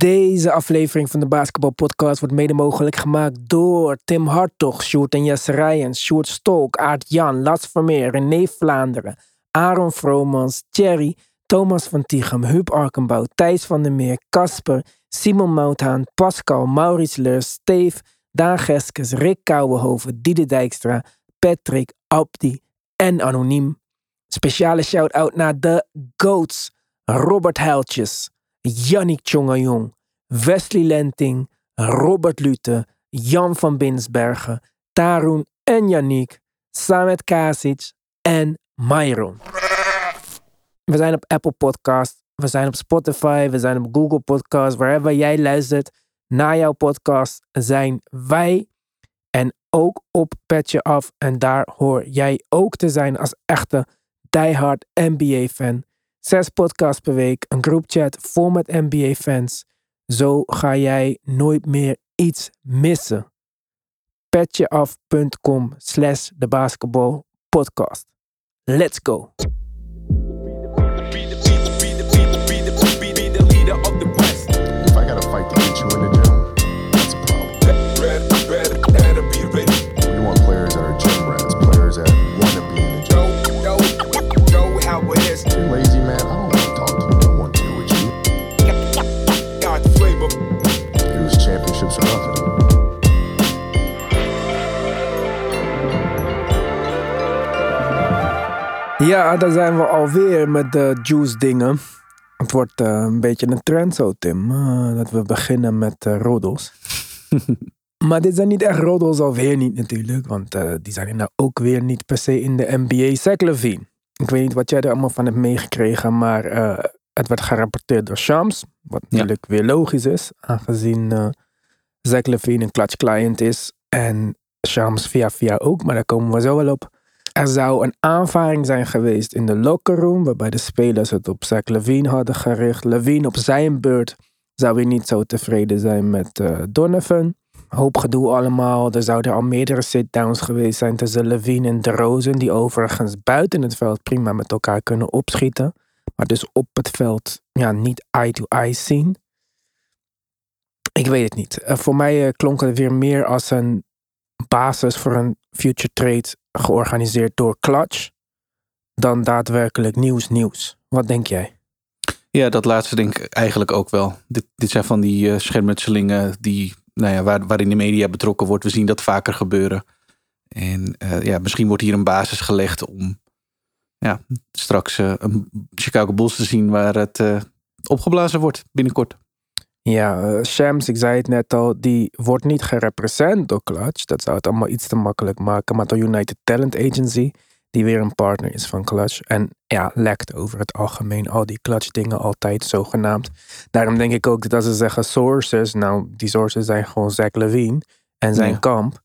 Deze aflevering van de Basketball Podcast wordt mede mogelijk gemaakt door Tim Hartog, Sjoerd en Jesse Rijens, Sjoerd Stolk, Aart Jan, Lats Vermeer, René Vlaanderen, Aaron Vromans, Thierry, Thomas van Tichem, Huub Arkenbouw, Thijs van der Meer, Casper, Simon Mouthaan, Pascal, Maurits Leurs, Steve, Daan Geskes, Rick Kouwenhoven, Diede Dijkstra, Patrick, Abdi en Anoniem. Speciale shout-out naar de GOATs, Robert Heiltjes, Yannick Tjongajong, Wesley Lenting, Robert Lute, Jan van Binsbergen, Tarun en Yannick, Samet Kasic en Myron. We zijn op Apple Podcast, we zijn op Spotify, we zijn op Google Podcast, wherever jij luistert naar jouw podcast zijn wij en ook op Petje Af en daar hoor jij ook te zijn als echte diehard NBA fan. Zes podcasts per week, een groupchat vol met NBA fans. Zo ga jij nooit meer iets missen. Petjeaf.com slash de basketball podcast. Let's go. Ja, daar zijn we alweer met de juice dingen. Het wordt eh, een beetje een trend zo, Tim. eh, dat we beginnen met eh roddels. maar dit zijn niet echt roddels, alweer niet natuurlijk. Want die zijn nou ook weer niet per se in de NBA. Zach Levine. Ik weet niet wat jij er allemaal van hebt meegekregen. Maar het werd gerapporteerd door Shams. Wat natuurlijk weer logisch is. Aangezien Zach Levine een clutch client is. En Shams via via ook. Maar daar komen we zo wel op. Er zou een aanvaring zijn geweest in de locker room, waarbij de spelers het op Zach Levine hadden gericht. Levine op zijn beurt zou weer niet zo tevreden zijn met eh, Donovan. Hoop gedoe allemaal. Er zouden al meerdere sit-downs geweest zijn tussen Levine en DeRozan, die overigens buiten het veld prima met elkaar kunnen opschieten. Maar dus op het veld ja, niet eye-to-eye zien. Ik weet het niet. Eh, voor mij eh, klonk het weer meer als een basis voor een future trade georganiseerd door Clutch dan daadwerkelijk nieuws nieuws. Wat denk jij? Ja, dat laatste denk ik eigenlijk ook wel. Dit, dit zijn van die eh, schermutselingen die, nou ja, waar, waarin de media betrokken wordt. We zien dat vaker gebeuren. En eh, ja, misschien wordt hier een basis gelegd om ja, straks eh, een Chicago Bulls te zien waar het opgeblazen wordt binnenkort. Ja, eh, Shams, ik zei het net al, die wordt niet gerepresent door Clutch. Dat zou het allemaal iets te makkelijk maken. Maar door United Talent Agency, die weer een partner is van Clutch. En ja, lekt over het algemeen al die Clutch dingen altijd zogenaamd. Daarom denk ik ook dat als ze zeggen sources, nou, die sources zijn gewoon Zach Levine en zijn Ja. kamp.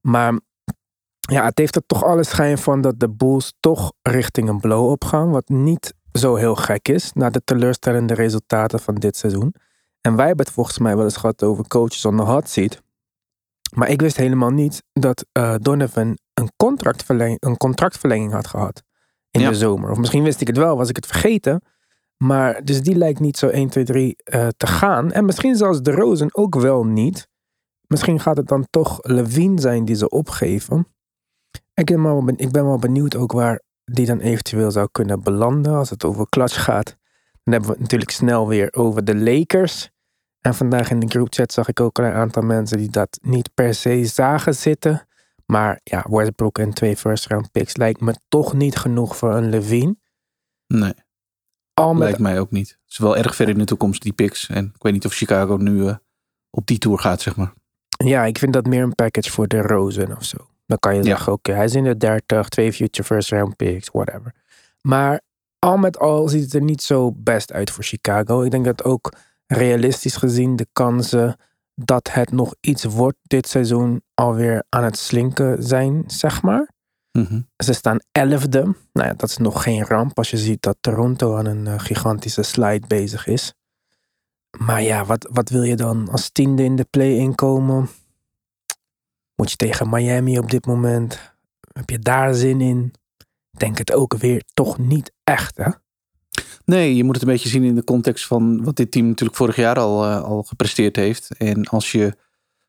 Maar ja, het heeft er toch alle schijn van dat de Bulls toch richting een blow-up gaan. Wat niet zo heel gek is na de teleurstellende resultaten van dit seizoen. En wij hebben het volgens mij wel eens gehad over coaches on the hot seat. Maar ik wist helemaal niet dat eh, Donovan een contractverlenging, een contractverlenging had gehad in Ja. de zomer. Of misschien wist ik het wel, was ik het vergeten. Maar dus die lijkt niet zo 1, 2, 3 eh, te gaan. En misschien zelfs de Rozen ook wel niet. Misschien gaat het dan toch Levine zijn die ze opgeven. Ik ben, wel, ben- ik ben wel benieuwd ook waar die dan eventueel zou kunnen belanden als het over clutch gaat. Dan hebben we het natuurlijk snel weer over de Lakers. En vandaag in de groupchat zag ik ook een aantal mensen die dat niet per se zagen zitten. Maar ja, Westbrook en twee first round picks lijkt me toch niet genoeg voor een Levine. Nee, Al met lijkt mij ook niet. Het is wel erg ver in de toekomst, die picks. En ik weet niet of Chicago nu eh, op die tour gaat, zeg maar. Ja, ik vind dat meer een package voor de Rosen of zo. Dan kan je Ja. zeggen, oké, hij is in de 30, twee future first round picks, whatever. Maar al met al ziet het er niet zo best uit voor Chicago. Ik denk dat ook realistisch gezien de kansen dat het nog iets wordt dit seizoen alweer aan het slinken zijn, zeg maar. Mhm. Ze staan elfde. Nou ja, dat is nog geen ramp als je ziet dat Toronto aan een eh, gigantische slide bezig is. Maar ja, wat, wat wil je dan als tiende in de play-in komen? Moet je tegen Miami op dit moment? Heb je daar zin in? Denk het ook weer toch niet echt, hè? Nee, je moet het een beetje zien in de context van wat dit team natuurlijk vorig jaar al, eh, al gepresteerd heeft. En als je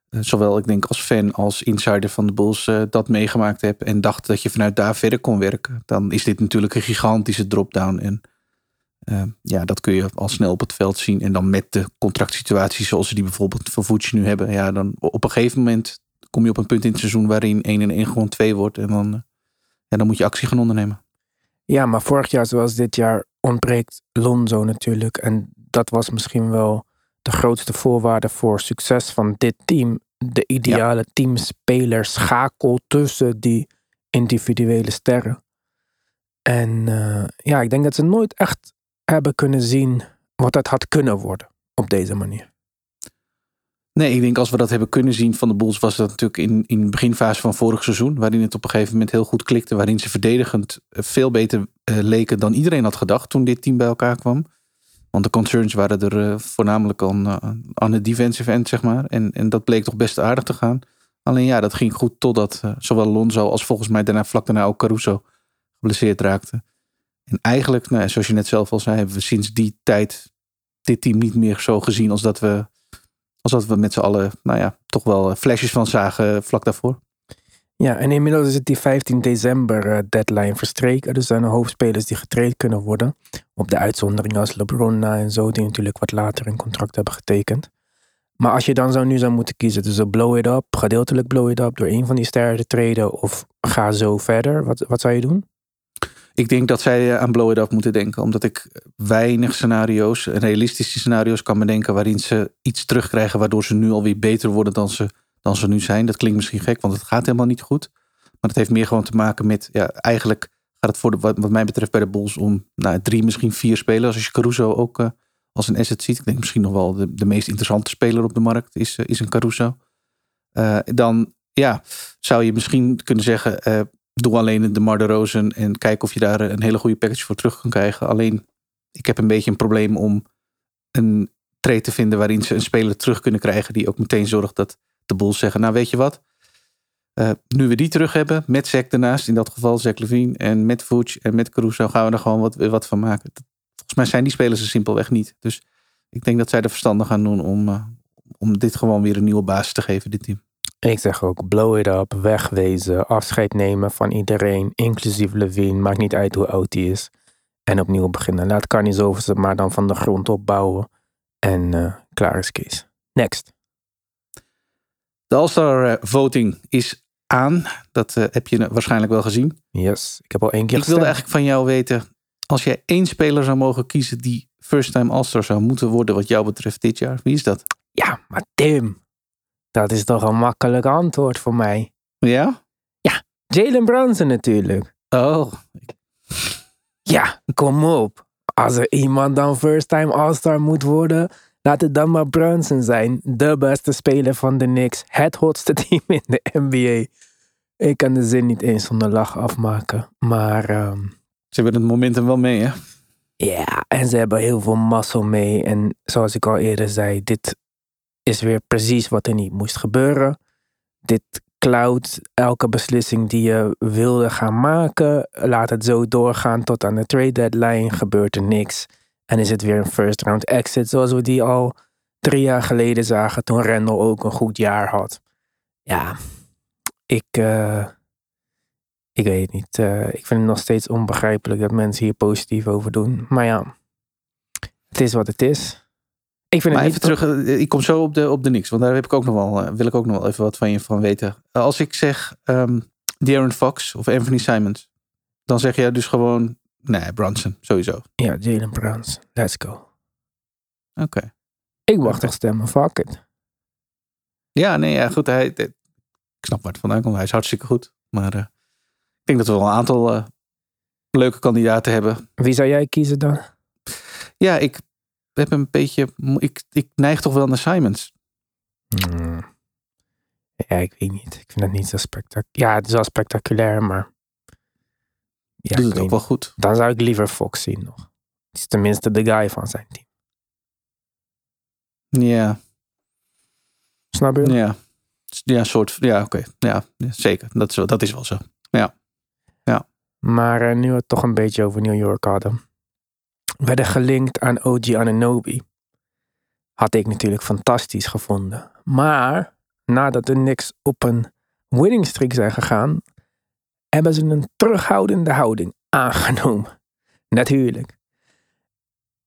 eh, zowel, ik denk, als fan als insider van de Bulls eh, dat meegemaakt hebt en dacht dat je vanuit daar verder kon werken, dan is dit natuurlijk een gigantische drop-down. En ja, dat kun je al snel op het veld zien. En dan met de contractsituatie zoals ze die bijvoorbeeld van Vucci nu hebben. Ja, dan op een gegeven moment kom je op een punt in het seizoen waarin 1 en 1 gewoon 2 wordt. En dan, ja, dan moet je actie gaan ondernemen. Ja, maar vorig jaar zoals dit jaar ontbreekt Lonzo natuurlijk. En dat was misschien wel de grootste voorwaarde voor succes van dit team. De ideale teamspeler schakel tussen die individuele sterren. En eh, ja, ik denk dat ze nooit echt hebben kunnen zien wat het had kunnen worden op deze manier. Nee, ik denk als we dat hebben kunnen zien van de Bulls, was dat natuurlijk in, in de beginfase van vorig seizoen. Waarin het op een gegeven moment heel goed klikte. Waarin ze verdedigend eh, veel beter eh, leken dan iedereen had gedacht toen dit team bij elkaar kwam. Want de concerns waren er eh, voornamelijk aan, uh, aan het defensive end, zeg maar. En, en dat bleek toch best aardig te gaan. Alleen ja, dat ging goed totdat zowel Lonzo als volgens mij daarna vlak daarna ook Caruso geblesseerd raakte. En eigenlijk, nou, zoals je net zelf al zei, hebben we sinds die tijd dit team niet meer zo gezien als dat we, als dat we met z'n allen, nou ja, toch wel flesjes van zagen vlak daarvoor. Ja, en inmiddels is het die 15 december uh, deadline verstreken. Er zijn hoofdspelers die getraind kunnen worden. Op de uitzondering als LeBron en zo, die natuurlijk wat later een contract hebben getekend. Maar als je dan zo nu zou moeten kiezen tussen blow it up, gedeeltelijk blow it up door een van die sterren te treden of ga zo verder, wat, wat zou je doen? Ik denk dat zij aan blow up moeten denken. Omdat ik weinig scenario's, realistische scenario's kan bedenken waarin ze iets terugkrijgen waardoor ze nu alweer beter worden dan ze, dan ze nu zijn. Dat klinkt misschien gek, want het gaat helemaal niet goed. Maar het heeft meer gewoon te maken met, ja, eigenlijk gaat het voor de, wat, mij betreft bij de Bulls om nou, drie, misschien vier spelers. Als je Caruso ook uh, als een asset ziet. Ik denk misschien nog wel de, de meest interessante speler op de markt is, uh, is een Caruso. Dan ja, zou je misschien kunnen zeggen, doe alleen de Mar de Rozen en kijk of je daar een hele goede package voor terug kan krijgen. Alleen, ik heb een beetje een probleem om een trade te vinden waarin ze een speler terug kunnen krijgen die ook meteen zorgt dat de Bulls zeggen, nou weet je wat, uh, nu we die terug hebben, met Zek ernaast, in dat geval Zach Levine en met Vooch en met Caruso, gaan we er gewoon wat, wat van maken. Volgens mij zijn die spelers er simpelweg niet. Dus ik denk dat zij er verstandig gaan doen om, uh, om dit gewoon weer een nieuwe basis te geven, dit team. Ik zeg ook, blow it up, wegwezen, afscheid nemen van iedereen, inclusief Levine, maakt niet uit hoe oud hij is. En opnieuw beginnen. Laat Carnizovers het maar dan van de grond opbouwen. En uh, klaar is Kees. Next. De All-Star voting is aan. Dat uh, heb je waarschijnlijk wel gezien. Yes, ik heb al één keer Ik wilde eigenlijk van jou weten, als jij één speler zou mogen kiezen die first time All-Star zou moeten worden wat jou betreft dit jaar, wie is dat? Ja, maar Tim, dat is toch een makkelijk antwoord voor mij. Ja? Ja, Jalen Brunson natuurlijk. Oh. Ja, kom op. Als er iemand dan first time All-Star moet worden, laat het dan maar Brunson zijn. De beste speler van de Knicks. Het hotste team in de NBA. Ik kan de zin niet eens zonder lach afmaken. Maar... Um, ze hebben het momentum wel mee, hè? Ja, en ze hebben heel veel muscle mee. En zoals ik al eerder zei, dit is weer precies wat er niet moest gebeuren. Dit cloud elke beslissing die je wilde gaan maken. Laat het zo doorgaan tot aan de trade deadline. Gebeurt er niks. En is het weer een first round exit zoals we die al drie jaar geleden zagen toen Randall ook een goed jaar had. Ja, ik, uh, ik weet niet. Uh, ik vind het nog steeds onbegrijpelijk dat mensen hier positief over doen. Maar ja, het is wat het is. Ik vind maar het even terug, ik kom zo op de, op de niks, want daar heb ik ook nog wel, wil ik ook nog wel even wat van je van weten. Als ik zeg um, De'Aaron Fox of Anthony Simons, dan zeg jij dus gewoon, nee, Brunson, sowieso. Ja, Jalen Brunson, let's go. Oké. Okay. Ik wacht echt stemmen, fuck it. Ja, nee, ja, goed. Hij, ik snap waar het vandaan komt, hij is hartstikke goed. Maar uh, ik denk dat we wel een aantal uh, leuke kandidaten hebben. Wie zou jij kiezen dan? Ja, ik heb een beetje. Ik, ik neig toch wel naar Simons. Hmm. Ja, ik weet niet. Ik vind het niet zo spectaculair. Ja, het is wel spectaculair, maar. Ja, Doet het ook wel goed. Dan zou ik liever Fox zien nog. Het is tenminste de guy van zijn team. Ja. Snap je? Ja. Ja, soort. Ja, oké. Okay. Ja, zeker. Dat is, dat is wel zo. Ja. Ja. Maar uh, nu we het toch een beetje over New York hadden. Werden gelinkt aan OG Ananobi. Had ik natuurlijk fantastisch gevonden. Maar nadat de Knicks op een winning streak zijn gegaan, hebben ze een terughoudende houding aangenomen. Natuurlijk.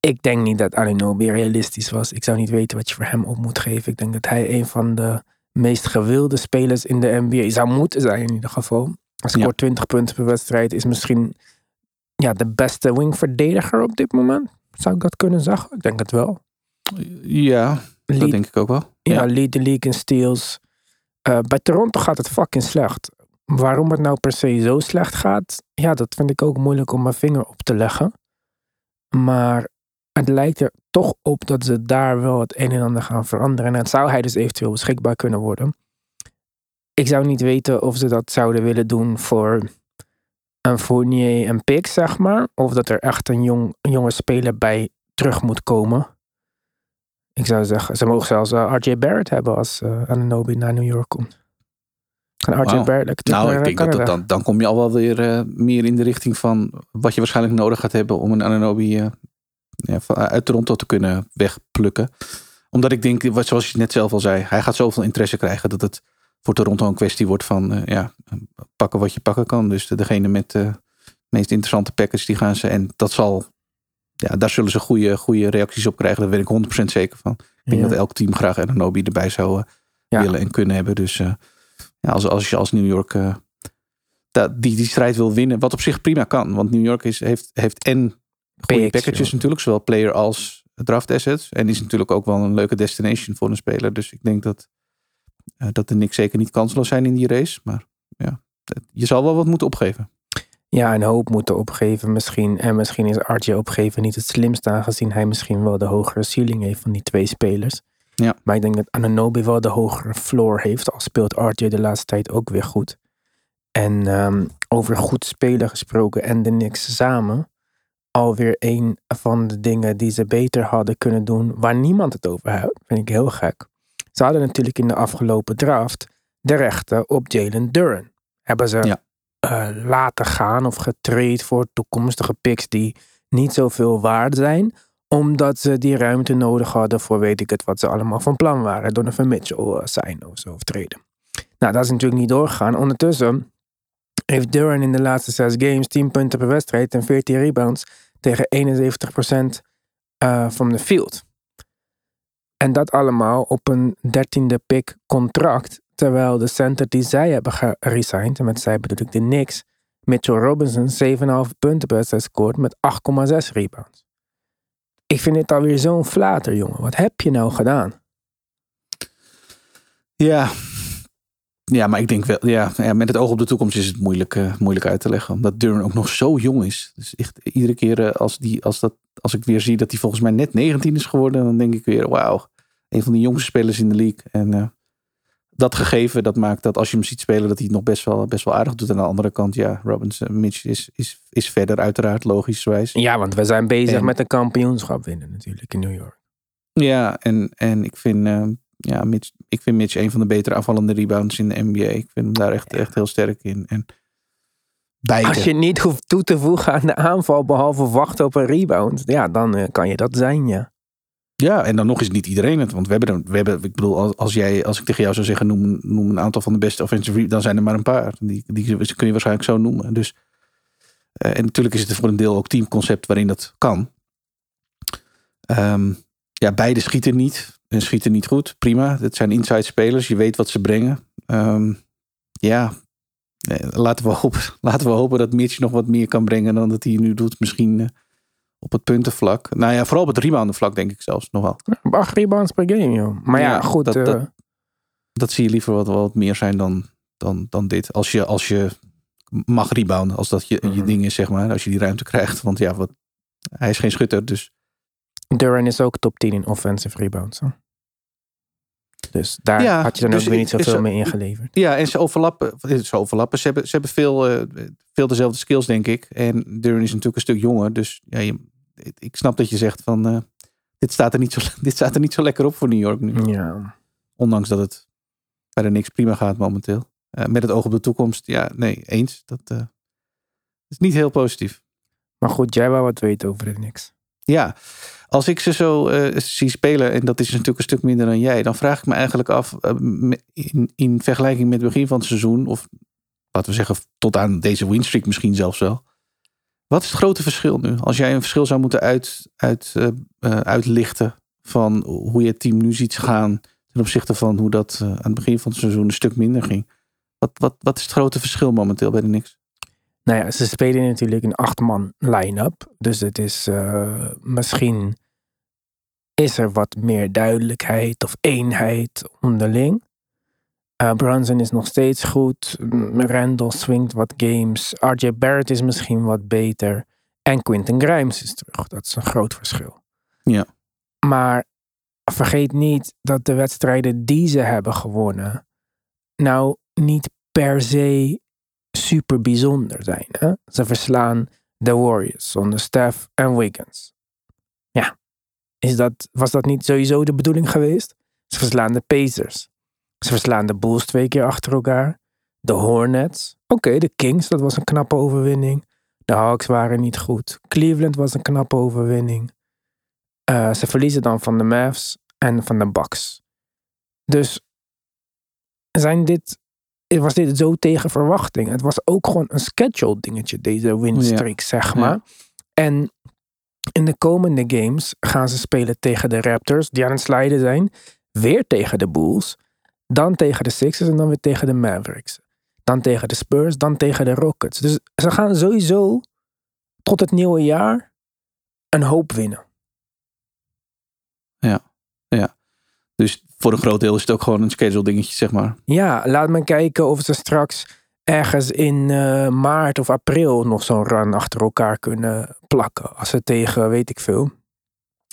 Ik denk niet dat Ananobi realistisch was. Ik zou niet weten wat je voor hem op moet geven. Ik denk dat hij een van de meest gewilde spelers in de NBA zou moeten zijn in ieder geval. Hij scoort 20 punten per wedstrijd. Is misschien ja, de beste wingverdediger op dit moment. Zou ik dat kunnen zeggen? Ik denk het wel. Ja, dat denk ik ook wel. Ja, lead the league in steals. Eh, bij Toronto gaat het fucking slecht. Waarom het nou per se zo slecht gaat, ja, dat vind ik ook moeilijk om mijn vinger op te leggen. Maar het lijkt er toch op dat ze daar wel het een en ander gaan veranderen. En het zou hij dus eventueel beschikbaar kunnen worden. Ik zou niet weten of ze dat zouden willen doen voor een Fournier en Pick, zeg maar. Of dat er echt een, jong, een jonge speler bij terug moet komen. Ik zou zeggen, ze mogen zelfs eh, RJ Barrett hebben als eh Ananobi naar New York komt. Kan RJ. Barrett Nou, ik denk dat dan, dan kom je al wel weer eh, meer in de richting van wat je waarschijnlijk nodig gaat hebben om een Ananobi eh, ja, uit Toronto te kunnen wegplukken. Omdat ik denk, zoals je net zelf al zei, hij gaat zoveel interesse krijgen dat het voor Toronto een kwestie wordt van eh, ja, pakken wat je pakken kan. Dus de- degene met de meest interessante package, die gaan ze. En dat zal, ja, daar zullen ze goede, goede reacties op krijgen. Daar weet ik 100% zeker van. Ik denk dat elk team graag Ananobi erbij zou eh, Ja. willen en kunnen hebben. Dus eh, ja, als, als je als New York eh, dat, die, die strijd wil winnen, wat op zich prima kan. Want New York is, heeft, heeft en goede Picks, packages joh. natuurlijk, zowel player als draft assets. En is natuurlijk ook wel een leuke destination voor een speler. Dus ik denk dat, eh, dat de Knicks zeker niet kansloos zijn in die race. Maar ja, je zal wel wat moeten opgeven. Ja, en hoop moeten opgeven misschien. En misschien is RJ opgeven niet het slimste, aangezien hij misschien wel de hogere ceiling heeft van die twee spelers. Ja. Maar ik denk dat Ananobi wel de hogere floor heeft, al speelt RJ de laatste tijd ook weer goed. En ehm, over goed spelen gesproken en de Knicks samen, alweer een van de dingen die ze beter hadden kunnen doen, waar niemand het over heeft, vind ik heel gek. Ze hadden natuurlijk in de afgelopen draft de rechten op Jalen Duran. Hebben ze Ja. eh, laten gaan of getraind voor toekomstige picks die niet zoveel waard zijn, omdat ze die ruimte nodig hadden voor weet ik het wat ze allemaal van plan waren. Donovan Mitchell uh, zijn of zo of treden. Nou, dat is natuurlijk niet doorgegaan. Ondertussen heeft Duran in de laatste zes games 10 punten per wedstrijd en 14 rebounds tegen 71% eh, van de field. En dat allemaal op een dertiende pick contract. Terwijl de center die zij hebben geresigned, en met zij bedoel ik de Knicks, Mitchell Robinson 7,5 punten per wedstrijd scoort met 8,6 rebounds. Ik vind dit alweer zo'n flater, jongen. Wat heb je nou gedaan? Ja. Ja, maar ik denk wel, ja, ja, met het oog op de toekomst is het moeilijk, eh, moeilijk uit te leggen. Omdat Durn ook nog zo jong is. Dus echt iedere keer eh, als, die, als, dat, als ik weer zie dat hij volgens mij net 19 is geworden, dan denk ik weer, wauw, een van de jongste spelers in de league. En eh, dat gegeven, dat maakt dat als je hem ziet spelen, dat hij het nog best wel, best wel aardig doet. En aan de andere kant, ja, Robinson, Mitch is, is, is verder uiteraard, logischwijs. Ja, want we zijn bezig En- met een kampioenschap winnen natuurlijk in New York. Ja, en, en ik vind, ja, Mitch, ik vind Mitch een van de betere aanvallende rebounds in de NBA. Ik vind hem daar echt, echt heel sterk in. En. Als je niet hoeft toe te voegen aan de aanval, behalve wachten op een rebound, ja, dan eh, kan je dat zijn, ja. Ja, en dan nog is niet iedereen het. Want we hebben, we hebben ik bedoel, als, jij, als ik tegen jou zou zeggen, noem, noem een aantal van de beste offensive rebounds, dan zijn er maar een paar. Die, die kun je waarschijnlijk zo noemen. Dus, eh, en natuurlijk is het voor een deel ook teamconcept waarin dat kan. Ehm, ja, beide schieten niet. En schieten niet goed. Prima. Het zijn inside spelers. Je weet wat ze brengen. Ehm, ja, eh, laten we, hopen, laten we hopen dat Mitch nog wat meer kan brengen dan dat hij nu doet. Misschien eh, op het puntenvlak. Nou ja, vooral op het reboundenvlak denk ik zelfs nog wel. Acht rebounds per game, joh. Maar ja, Ja, goed. dat- eh, dat- Dat zie je liever wat, wat meer zijn dan, dan, dan dit. Als je, als je mag rebounden, als dat je, je Mhm. ding is, zeg maar. Als je die ruimte krijgt. Want ja, wat, hij is geen schutter, dus Duran is ook top 10 in offensive rebounds. Dus daar Ja, had je dan dus ook weer niet zoveel mee ingeleverd. Ja, en ze overlappen. Ze overlappen. Ze hebben, ze hebben veel, eh, veel dezelfde skills, denk ik. En Duran is natuurlijk een stuk jonger. Dus ja, je, ik snap dat je zegt van... eh, dit, staat er niet zo, dit staat er niet zo lekker op voor New York nu. Ja. Ondanks dat het bij de niks prima gaat momenteel. Eh, met het oog op de toekomst. Ja, nee, eens. Dat is niet heel positief. Maar goed, jij wou wat weten over de niks. Ja, als ik ze zo eh, zie spelen, en dat is natuurlijk een stuk minder dan jij, dan vraag ik me eigenlijk af, eh, in, in vergelijking met het begin van het seizoen, of laten we zeggen tot aan deze winstreak misschien zelfs wel. Wat is het grote verschil nu? Als jij een verschil zou moeten uit, uit, eh, uitlichten van hoe je het team nu ziet gaan ten opzichte van hoe dat aan het begin van het seizoen een stuk minder ging. Wat, wat, wat is het grote verschil momenteel bij de Knicks? Nou ja, ze spelen natuurlijk een acht-man line-up. Dus het is eh, misschien is er wat meer duidelijkheid of eenheid onderling. Eh Brunson is nog steeds goed. Randall swingt wat games. RJ Barrett is misschien wat beter. En Quinten Grimes is terug. Dat is een groot verschil. Ja. Maar vergeet niet dat de wedstrijden die ze hebben gewonnen, nou niet per se super bijzonder zijn. Hè? Ze verslaan de Warriors zonder Steph en Wiggins. Ja, is dat, was dat niet sowieso de bedoeling geweest? Ze verslaan de Pacers. Ze verslaan de Bulls twee keer achter elkaar. De Hornets. Oké, de Kings, dat was een knappe overwinning. De Hawks waren niet goed. Cleveland was een knappe overwinning. Eh, ze verliezen dan van de Mavs en van de Bucks. Dus zijn dit, was dit zo tegen verwachting? Het was ook gewoon een schedule dingetje, deze winstreak, zeg maar. En in de komende games gaan ze spelen tegen de Raptors, die aan het slijden zijn. Weer tegen de Bulls. Dan tegen de Sixers en dan weer tegen de Mavericks. Dan tegen de Spurs, dan tegen de Rockets. Dus ze gaan sowieso tot het nieuwe jaar een hoop winnen. Dus voor een groot deel is het ook gewoon een schedule dingetje, zeg maar. Ja, laat me kijken of ze straks ergens in eh, maart of april nog zo'n run achter elkaar kunnen plakken. Als ze tegen, weet ik veel,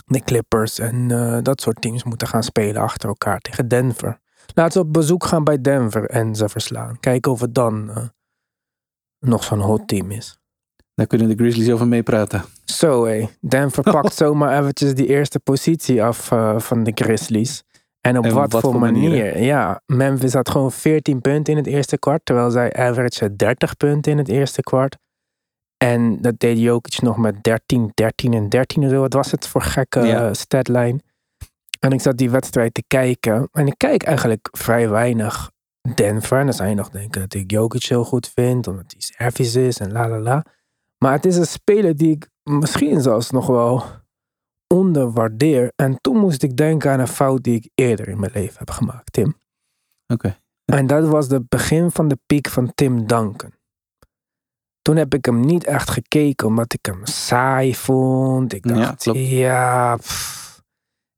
de Clippers en eh, dat soort teams moeten gaan spelen achter elkaar tegen Denver. Laten ze op bezoek gaan bij Denver en ze verslaan. Kijken of het dan eh, nog zo'n hot team is. Daar kunnen de Grizzlies over meepraten. Zo hé, Denver pakt zomaar eventjes die eerste positie af van de Grizzlies. En op En wat, wat voor voor manier? manieren? Ja, Memphis had gewoon 14 punten in het eerste kwart, terwijl zij average 30 punten in het eerste kwart. En dat deed Jokic nog met 13, 13 en 13 en zo. Wat was het voor gekke Ja. statline? En ik zat die wedstrijd te kijken. En ik kijk eigenlijk vrij weinig Denver. En dan zou je nog denken dat ik Jokic heel goed vind, omdat hij service is en la la la. Maar het is een speler die ik misschien zelfs nog wel onderwaardeer. En toen moest ik denken aan een fout die ik eerder in mijn leven heb gemaakt, Tim. Oké. En dat was het begin van de piek van Tim Duncan. Toen heb ik hem niet echt gekeken, omdat ik hem saai vond. Ik Ja, dacht, ja, pff.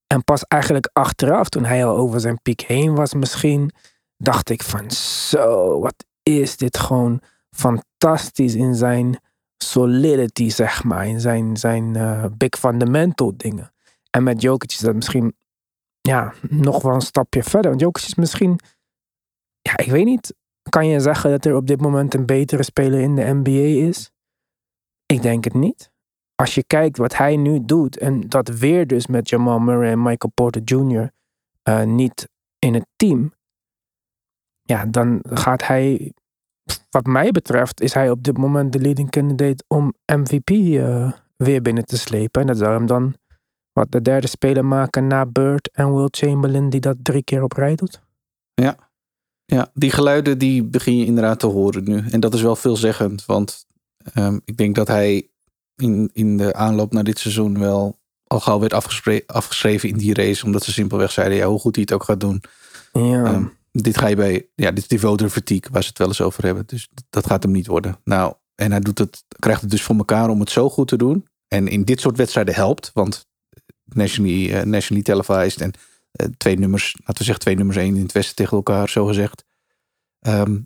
En pas eigenlijk achteraf, toen hij al over zijn piek heen was misschien, dacht ik van zo, wat is dit gewoon fantastisch in zijn solidity, zeg maar. In zijn, zijn eh, big fundamental dingen. En met Jokic is dat misschien ja, nog wel een stapje verder. Want Jokic is misschien, ja, ik weet niet. Kan je zeggen dat er op dit moment een betere speler in de NBA is? Ik denk het niet. Als je kijkt wat hij nu doet en dat weer dus met Jamal Murray en Michael Porter Jr. eh, niet in het team. Ja, dan gaat hij, wat mij betreft, is hij op dit moment de leading candidate om MVP eh, weer binnen te slepen. En dat zou hem dan wat de derde speler maken na Bird en Will Chamberlain die dat drie keer op rij doet. Ja, die geluiden die begin je inderdaad te horen nu. En dat is wel veelzeggend, want ehm, ik denk dat hij in, in de aanloop naar dit seizoen wel al gauw werd afgeschreven in die race. Omdat ze simpelweg zeiden, ja, hoe goed hij het ook gaat doen. Ja, Ehm, dit ga je bij, ja, dit is die voter fatigue waar ze het wel eens over hebben. Dus dat gaat hem niet worden. Nou, en hij doet het, krijgt het dus voor elkaar om het zo goed te doen. En in dit soort wedstrijden helpt, want nationally, eh, nationally televised en eh, twee nummers, laten we zeggen twee nummers één in het westen tegen elkaar, zo gezegd. Ehm,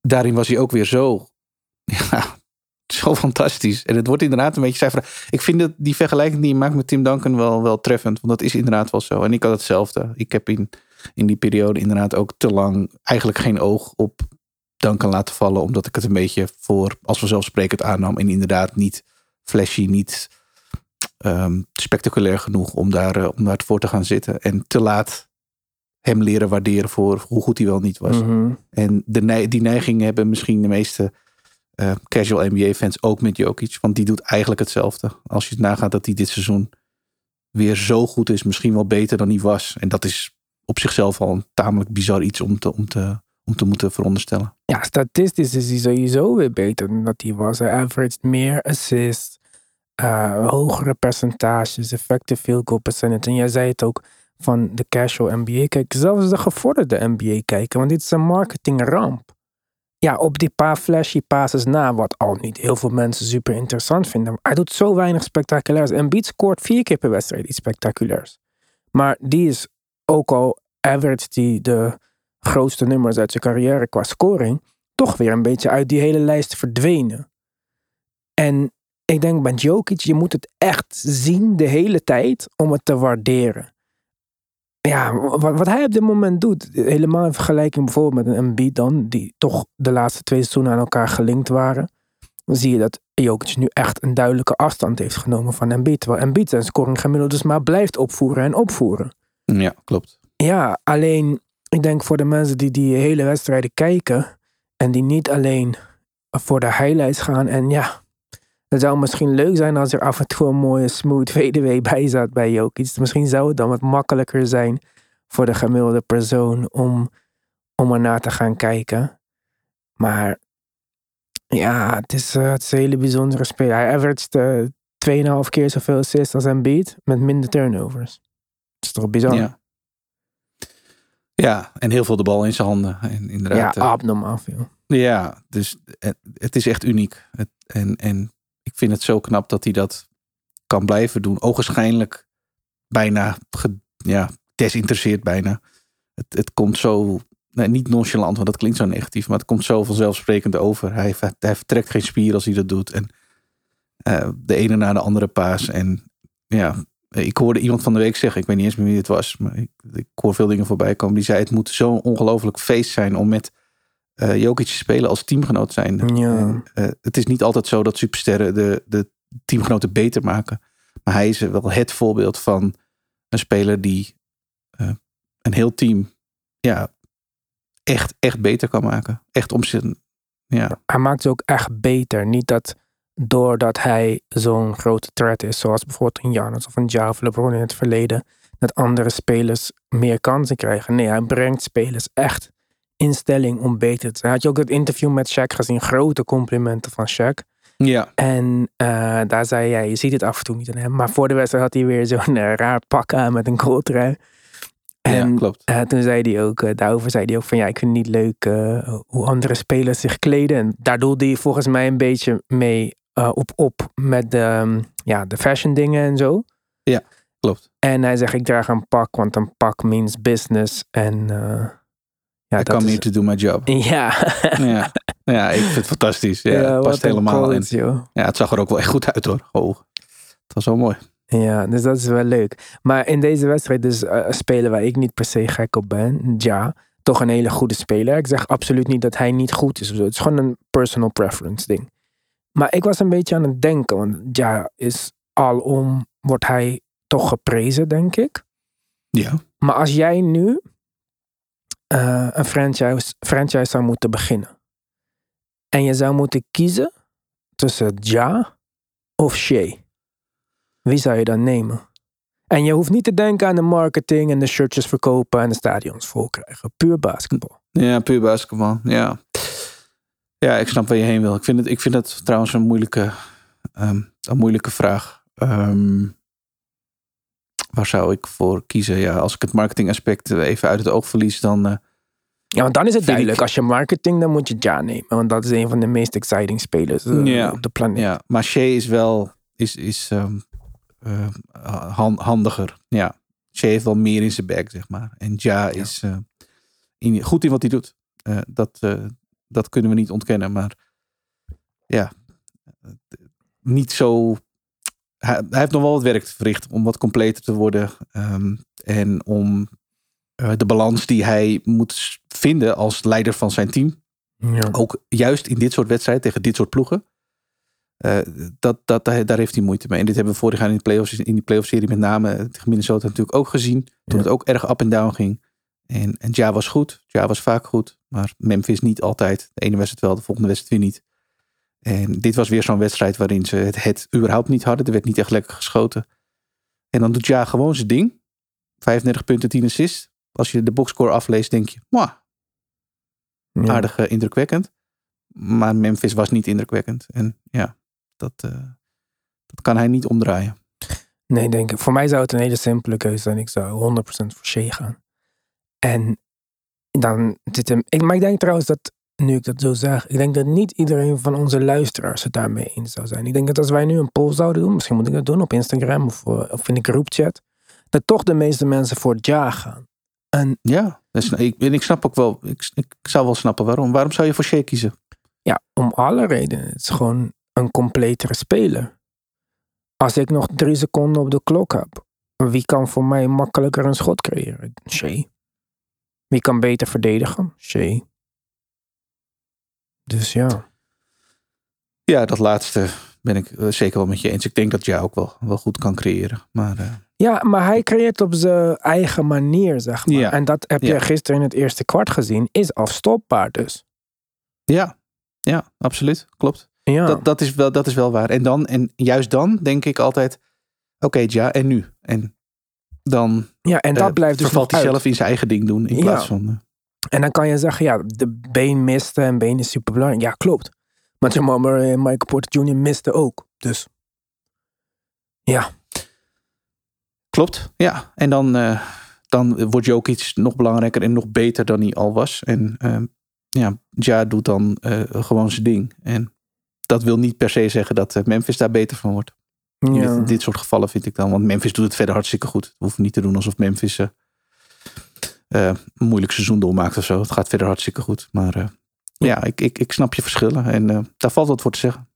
daarin was hij ook weer zo, ja, zo fantastisch. En het wordt inderdaad een beetje cijfer. Ik vind dat die vergelijking die je maakt met Tim Duncan wel, wel treffend, want dat is inderdaad wel zo. En ik had hetzelfde. Ik heb in, in die periode inderdaad ook te lang eigenlijk geen oog op Duncan laten vallen, omdat ik het een beetje voor, als vanzelfsprekend aannam en inderdaad niet flashy, niet ehm, spectaculair genoeg om daar, eh, om daar voor te gaan zitten. En te laat hem leren waarderen voor hoe goed hij wel niet was. mhm. En de, die neiging hebben misschien de meeste eh, casual NBA-fans ook met Jokic. Want die doet eigenlijk hetzelfde. Als je nagaat dat hij dit seizoen weer zo goed is. Misschien wel beter dan hij was. En dat is op zichzelf al een tamelijk bizar iets om te, om te, om te moeten veronderstellen. Ja, statistisch is hij sowieso weer beter dan dat hij was. Hij averaged meer assists, eh, hogere percentages, effective field goal percentage. En jij zei het ook van de casual NBA kijken, zelfs de gevorderde NBA kijken, want dit is een marketingramp. Ja, op die paar flashy passes na, wat al niet heel veel mensen super interessant vinden. Hij doet zo weinig spectaculairs. Embiid scoort vier keer per wedstrijd iets spectaculairs. Maar die is ook al average die de grootste nummers uit zijn carrière qua scoring, toch weer een beetje uit die hele lijst verdwenen. En ik denk bij Jokic, je moet het echt zien de hele tijd om het te waarderen. Ja, wat, wat hij op dit moment doet, helemaal in vergelijking bijvoorbeeld met een Embiid dan, die toch de laatste twee seizoenen aan elkaar gelinkt waren, dan zie je dat Jokic nu echt een duidelijke afstand heeft genomen van Embiid. Terwijl Embiid zijn scoring gemiddeld dus maar blijft opvoeren en opvoeren. Ja, klopt. Ja, alleen ik denk voor de mensen die die hele wedstrijden kijken en die niet alleen voor de highlights gaan en ja, het zou misschien leuk zijn als er af en toe een mooie smooth VDW bij zat bij Jokic. Misschien zou het dan wat makkelijker zijn voor de gemiddelde persoon om, om ernaar te gaan kijken. Maar ja, het is, uh, het een hele bijzondere speler. Hij averaged uh, 2,5 keer zoveel assists als Embiid met minder turnovers. Dat is toch bizar? Ja. Ja, en heel veel de bal in zijn handen. En inderdaad, ja, abnormaal veel. Ja, dus het, het is echt uniek. Het, en, en ik vind het zo knap dat hij dat kan blijven doen. Ogenschijnlijk bijna ge, ja, desinteresseerd bijna. Het, het komt zo, nee, niet nonchalant, want dat klinkt zo negatief, maar het komt zo vanzelfsprekend over. Hij, hij vertrekt geen spier als hij dat doet. En uh, de ene na de andere paas. En ja, ik hoorde iemand van de week zeggen, ik weet niet eens meer wie het was, maar ik, ik hoor veel dingen voorbij komen. Die zei: Het moet zo'n ongelooflijk feest zijn om met uh, Jokic te spelen als teamgenoot zijn. Ja. En, uh, het is niet altijd zo dat supersterren de, de teamgenoten beter maken. Maar hij is wel het voorbeeld van een speler die uh, een heel team ja, echt, echt beter kan maken. Echt om zijn. Ja. Hij maakt ze ook echt beter. Niet dat doordat hij zo'n grote threat is, zoals bijvoorbeeld een Giannis of een Ja of LeBron in het verleden, dat andere spelers meer kansen krijgen. Nee, hij brengt spelers echt in stelling om beter te zijn. Had je ook het interview met Shaq gezien? Grote complimenten van Shaq. Ja. En uh, daar zei hij, je ziet het af en toe niet aan hem, maar voor de wedstrijd had hij weer zo'n uh, raar pak aan met een kooltrui. En ja, klopt. Uh, toen zei hij ook, daarover zei hij ook van ja, ik vind het niet leuk hoe andere spelers zich kleden. En daar doelde hij volgens mij een beetje mee op op met de, um, ja, de fashion dingen en zo. Ja, klopt. En hij zegt, ik draag een pak, want een pak means business. En ja, I come is... here to do my job. Ja. ja. ja, ik vind het fantastisch. Ja, ja het past helemaal quote, in. Joh. Ja, het zag er ook wel echt goed uit hoor. Oh, het was wel mooi. Ja, dus dat is wel leuk. Maar in deze wedstrijd dus uh, spelen waar ik niet per se gek op ben. Ja, toch een hele goede speler. Ik zeg absoluut niet dat hij niet goed is. Het is gewoon een personal preference ding. Maar ik was een beetje aan het denken. Want ja, is alom wordt hij toch geprezen, denk ik. Ja. Maar als jij nu uh, een franchise, franchise zou moeten beginnen. En je zou moeten kiezen tussen Ja of Shea. Wie zou je dan nemen? En je hoeft niet te denken aan de marketing en de shirtjes verkopen en de stadions vol krijgen. Puur basketbal. Ja, puur basketbal. Ja. Ja, ik snap waar je heen wil. Ik vind het, ik vind het trouwens een moeilijke, um, een moeilijke vraag. Um, waar zou ik voor kiezen? Ja, als ik het marketingaspect even uit het oog verlies, dan. Uh, ja, want dan is het duidelijk. Ik... Als je marketing, dan moet je Ja nemen. Want dat is een van de meest exciting spelers uh, ja, op de planeet. Ja, maar Shea is wel is, is um, uh, handiger. Ja, Shea heeft wel meer in zijn bag, zeg maar. En Ja, ja. is in, goed in wat hij doet. dat, dat kunnen we niet ontkennen. Maar ja, niet zo hij, hij, heeft nog wel wat werk te verrichten om wat completer te worden. Um, en om uh, de balans die hij moet vinden als leider van zijn team. Ja. Ook juist in dit soort wedstrijden tegen dit soort ploegen. Uh, dat, dat, daar heeft hij moeite mee. En dit hebben we vorig jaar in de playoffs, in die playoff serie met name tegen Minnesota natuurlijk ook gezien. Toen ja. het ook erg up en down ging. En, en Ja was goed. Ja was vaak goed. Maar Memphis niet altijd. De ene wedstrijd wel, de volgende wedstrijd weer niet. En dit was weer zo'n wedstrijd waarin ze het, het überhaupt niet hadden. Er werd niet echt lekker geschoten. En dan doet Ja gewoon zijn ding. 35 punten, 10 assists. Als je de boxscore afleest, denk je, mwah, Ja. aardig eh, indrukwekkend. Maar Memphis was niet indrukwekkend. En ja, dat, eh, dat kan hij niet omdraaien. Nee, denk ik. Voor mij zou het een hele simpele keuze zijn. Ik zou 100% voor Shea gaan. En dan zit hem. Ik, maar ik denk trouwens dat, nu ik dat zo zeg, ik denk dat niet iedereen van onze luisteraars het daarmee eens zou zijn. Ik denk dat als wij nu een poll zouden doen, misschien moet ik dat doen op Instagram of, eh, of in de groupchat, dat toch de meeste mensen voor Ja gaan. En Ja, dus ik, ik snap ook wel, ik, ik zou wel snappen waarom. Waarom zou je voor Shea kiezen? ja, om alle redenen. Het is gewoon een completere speler. Als ik nog drie seconden op de klok heb, wie kan voor mij makkelijker een schot creëren? Shea. Wie kan beter verdedigen? Shea. Dus ja. Ja, dat laatste ben ik eh, zeker wel met je eens. Ik denk dat Ja ook wel, wel goed kan creëren. Maar eh, Ja, maar hij creëert op zijn eigen manier, zeg maar. Ja. En dat heb je Ja. gisteren in het eerste kwart gezien, is afstopbaar dus. ja, ja, absoluut. Klopt. Ja, Dat, dat, is wel, dat is wel waar. En, dan, en juist dan denk ik altijd, oké Ja, en nu? En dan ja en dat eh, blijft dus vervalt hij uit. zelf in zijn eigen ding doen. In Ja. plaats van... eh, En dan kan je zeggen, ja, de been miste en been is super belangrijk. Ja, klopt. Maar Jamal Murray en Michael Porter Jr. misten ook. Dus ja, Klopt, ja. En dan, eh, dan wordt Jokic nog belangrijker en nog beter dan hij al was. En ehm, ja, Ja doet dan eh, gewoon zijn ding. En dat wil niet per se zeggen dat eh, Memphis daar beter van wordt. In ja. dit, dit soort gevallen vind ik dan. Want Memphis doet het verder hartstikke goed. We hoeven niet te doen alsof Memphis eh, eh, een moeilijk seizoen doormaakt of zo. Het gaat verder hartstikke goed. Maar eh, ja, ik, ik, ik snap je verschillen. En daar valt wat voor te zeggen.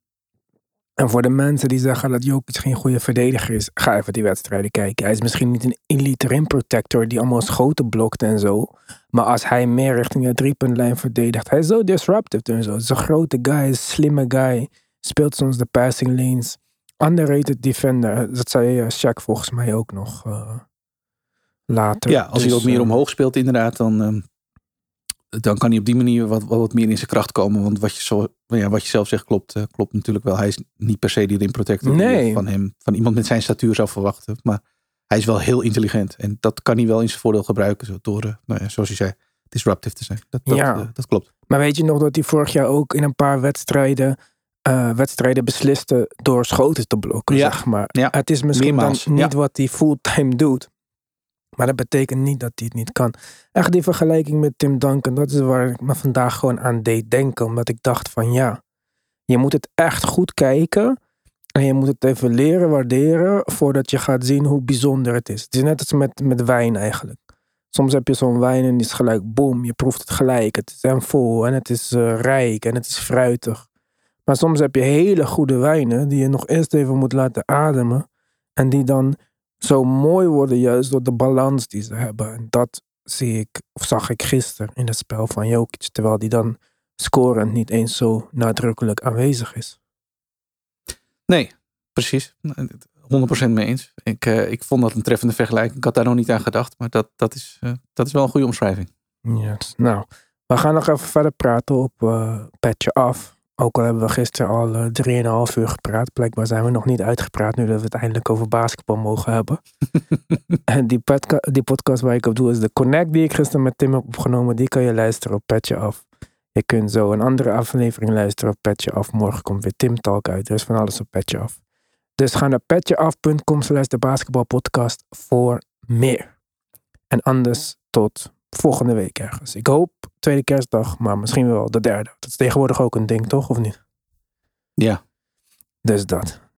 En voor de mensen die zeggen dat Jokic geen goede verdediger is, ga even die wedstrijden kijken. Hij is misschien niet een elite rim protector die allemaal schoten blokt en zo. Maar als hij meer richting de driepuntlijn verdedigt, hij is zo disruptive en zo. Het is een grote guy, een slimme guy. Speelt soms de passing lanes. Underrated defender. Dat zei eh, Shaq volgens mij ook nog eh, later. Ja, als hij Dus, wat meer eh, omhoog speelt inderdaad, dan, ehm, dan kan hij op die manier wat, wat meer in zijn kracht komen. Want wat je, zo, ja, wat je zelf zegt klopt, klopt natuurlijk wel. Hij is niet per se die rim protector Nee. van hem, van iemand met zijn statuur zou verwachten. Maar hij is wel heel intelligent. En dat kan hij wel in zijn voordeel gebruiken. Zo, door, nou ja, zoals je zei, disruptive te zijn. Dat, dat, Ja. dat klopt. Maar weet je nog dat hij vorig jaar ook in een paar wedstrijden, eh, wedstrijden besliste door schoten te blokken, Ja. zeg maar. Ja. Het is misschien dan niet ja. wat hij fulltime doet. Maar dat betekent niet dat hij het niet kan. Echt die vergelijking met Tim Duncan, dat is waar ik me vandaag gewoon aan deed denken. Omdat ik dacht van ja, je moet het echt goed kijken. En je moet het even leren waarderen voordat je gaat zien hoe bijzonder het is. Het is net als met, met wijn eigenlijk. Soms heb je zo'n wijn en die is gelijk boom, je proeft het gelijk. Het is vol en het is eh, rijk en het is fruitig. Maar soms heb je hele goede wijnen die je nog eerst even moet laten ademen. En die dan zo mooi worden juist door de balans die ze hebben. En dat zie ik, of zag ik gisteren in het spel van Jokic. Terwijl die dan scorend niet eens zo nadrukkelijk aanwezig is. Nee, precies. 100% mee eens. Ik, eh, ik vond dat een treffende vergelijking. Ik had daar nog niet aan gedacht. Maar dat, dat, is, eh, dat is wel een goede omschrijving. Yes. Nou, we gaan nog even verder praten op eh Petje Af. Ook al hebben we gisteren al eh, drieënhalf uur gepraat. Blijkbaar zijn we nog niet uitgepraat nu dat we het eindelijk over basketbal mogen hebben. en die, podca- die podcast waar ik op doe is de Connect die ik gisteren met Tim heb opgenomen. Die kan je luisteren op Petje Af. Je kunt zo een andere aflevering luisteren op Petje Af. Morgen komt weer Tim Talk uit. Er is van alles op Petje Af. Dus ga naar petjeaf.com slash de basketbalpodcast voor meer. En anders tot volgende week ergens. Ik hoop tweede kerstdag, maar misschien wel de derde. Dat is tegenwoordig ook een ding, toch? Of niet? Ja. Dus dat.